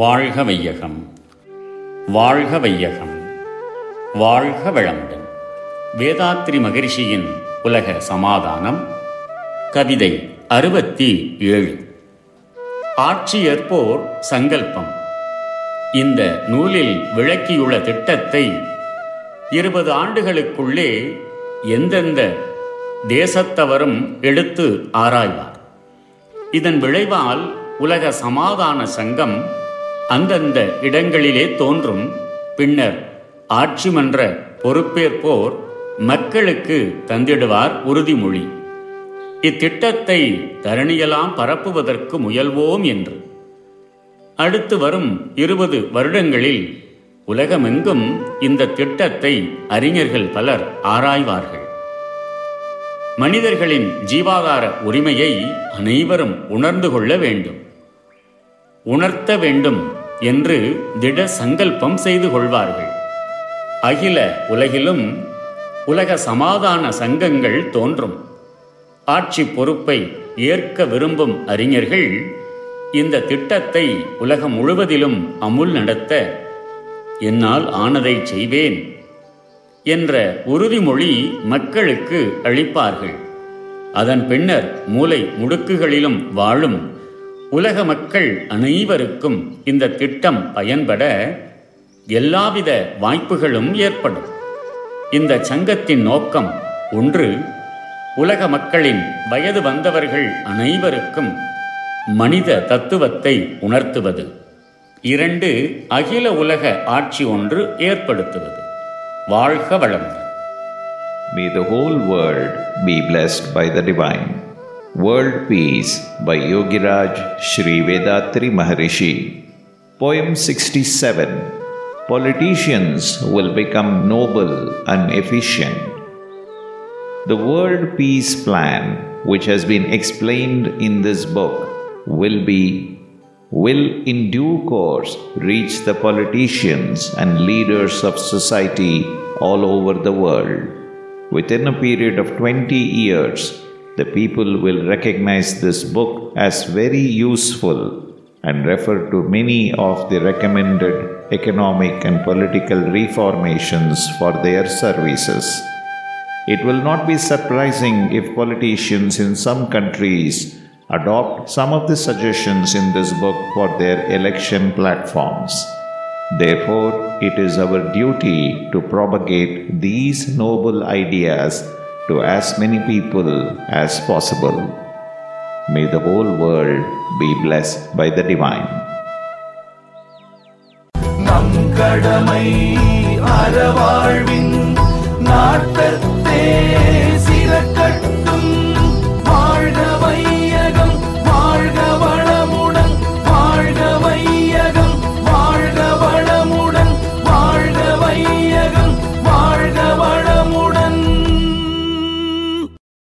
வாழ்க வையகம். வாழ்க வையகம். வாழ்க வளமுடன். வேதாத்ரி மகரிஷியின் உலக சமாதானம் கவிதை அறுபத்தி ஏழு ஆட்சியற்போர் சங்கல்பம். இந்த நூலில் விளக்கியுள்ள திட்டத்தை இருபது ஆண்டுகளுக்குள்ளே எந்தெந்த தேசத்தவரும் எடுத்து ஆராய்வார். இதன் விளைவால் உலக சமாதான சங்கம் அந்தந்த இடங்களிலே தோன்றும். பின்னர் ஆட்சி மன்ற பொறுப்பேற்போர் மக்களுக்கு தந்திடுவார் உறுதிமொழி. இத்திட்டத்தை தரணியெல்லாம் பரப்புவதற்கு முயல்வோம் என்று. அடுத்து வரும் இருபது வருடங்களில் உலகமெங்கும் இந்த திட்டத்தை அறிஞர்கள் பலர் ஆராய்வார்கள். மனிதர்களின் ஜீவாதார உரிமையை அனைவரும் உணர்ந்து கொள்ள வேண்டும். உணர்த்த வேண்டும் என்று திட சங்கல்பம் செய்து கொள்வார்கள். அகில உலகிலும் உலக சமாதான சங்கங்கள் தோன்றும். ஆட்சி பொறுப்பை ஏற்க விரும்பும் அறிஞர்கள் இந்த திட்டத்தை உலகம் முழுவதிலும் அமுல் நடத்த என்னால் ஆனதை செய்வேன் என்ற உறுதிமொழி மக்களுக்கு அளிப்பார்கள். அதன் பின்னர் மூலை முடுக்குகளிலும் வாழும் உலக மக்கள் அனைவருக்கும் இந்த திட்டம் பயன்பட எல்லாவித வாய்ப்புகளும் ஏற்படும். இந்த சங்கத்தின் நோக்கம் ஒன்று உலக மக்களின் வயது வந்தவர்கள் அனைவருக்கும் மனித தத்துவத்தை உணர்த்துவது. இரண்டு அகில உலக ஆட்சி ஒன்று ஏற்படுத்துவது. வாழ்க வளமுடன். May the whole world be blessed by the divine. World Peace by Yogiraj Sri Vedatri Maharishi. Poem 67 Politicians will become noble and efficient. The World Peace Plan, which has been explained in this book, will be will in due course reach the politicians and leaders of society all over the world. Within a period of 20 years, the people will recognize this book as very useful and refer to many of the recommended economic and political reformations for their services. It will not be surprising if politicians in some countries adopt some of the suggestions in this book for their election platforms. Therefore, it is our duty to propagate these noble ideas to as many people as possible. May the whole world be blessed by the divine. நம் கடமை அறவாழ்வின் நாட்டத்தே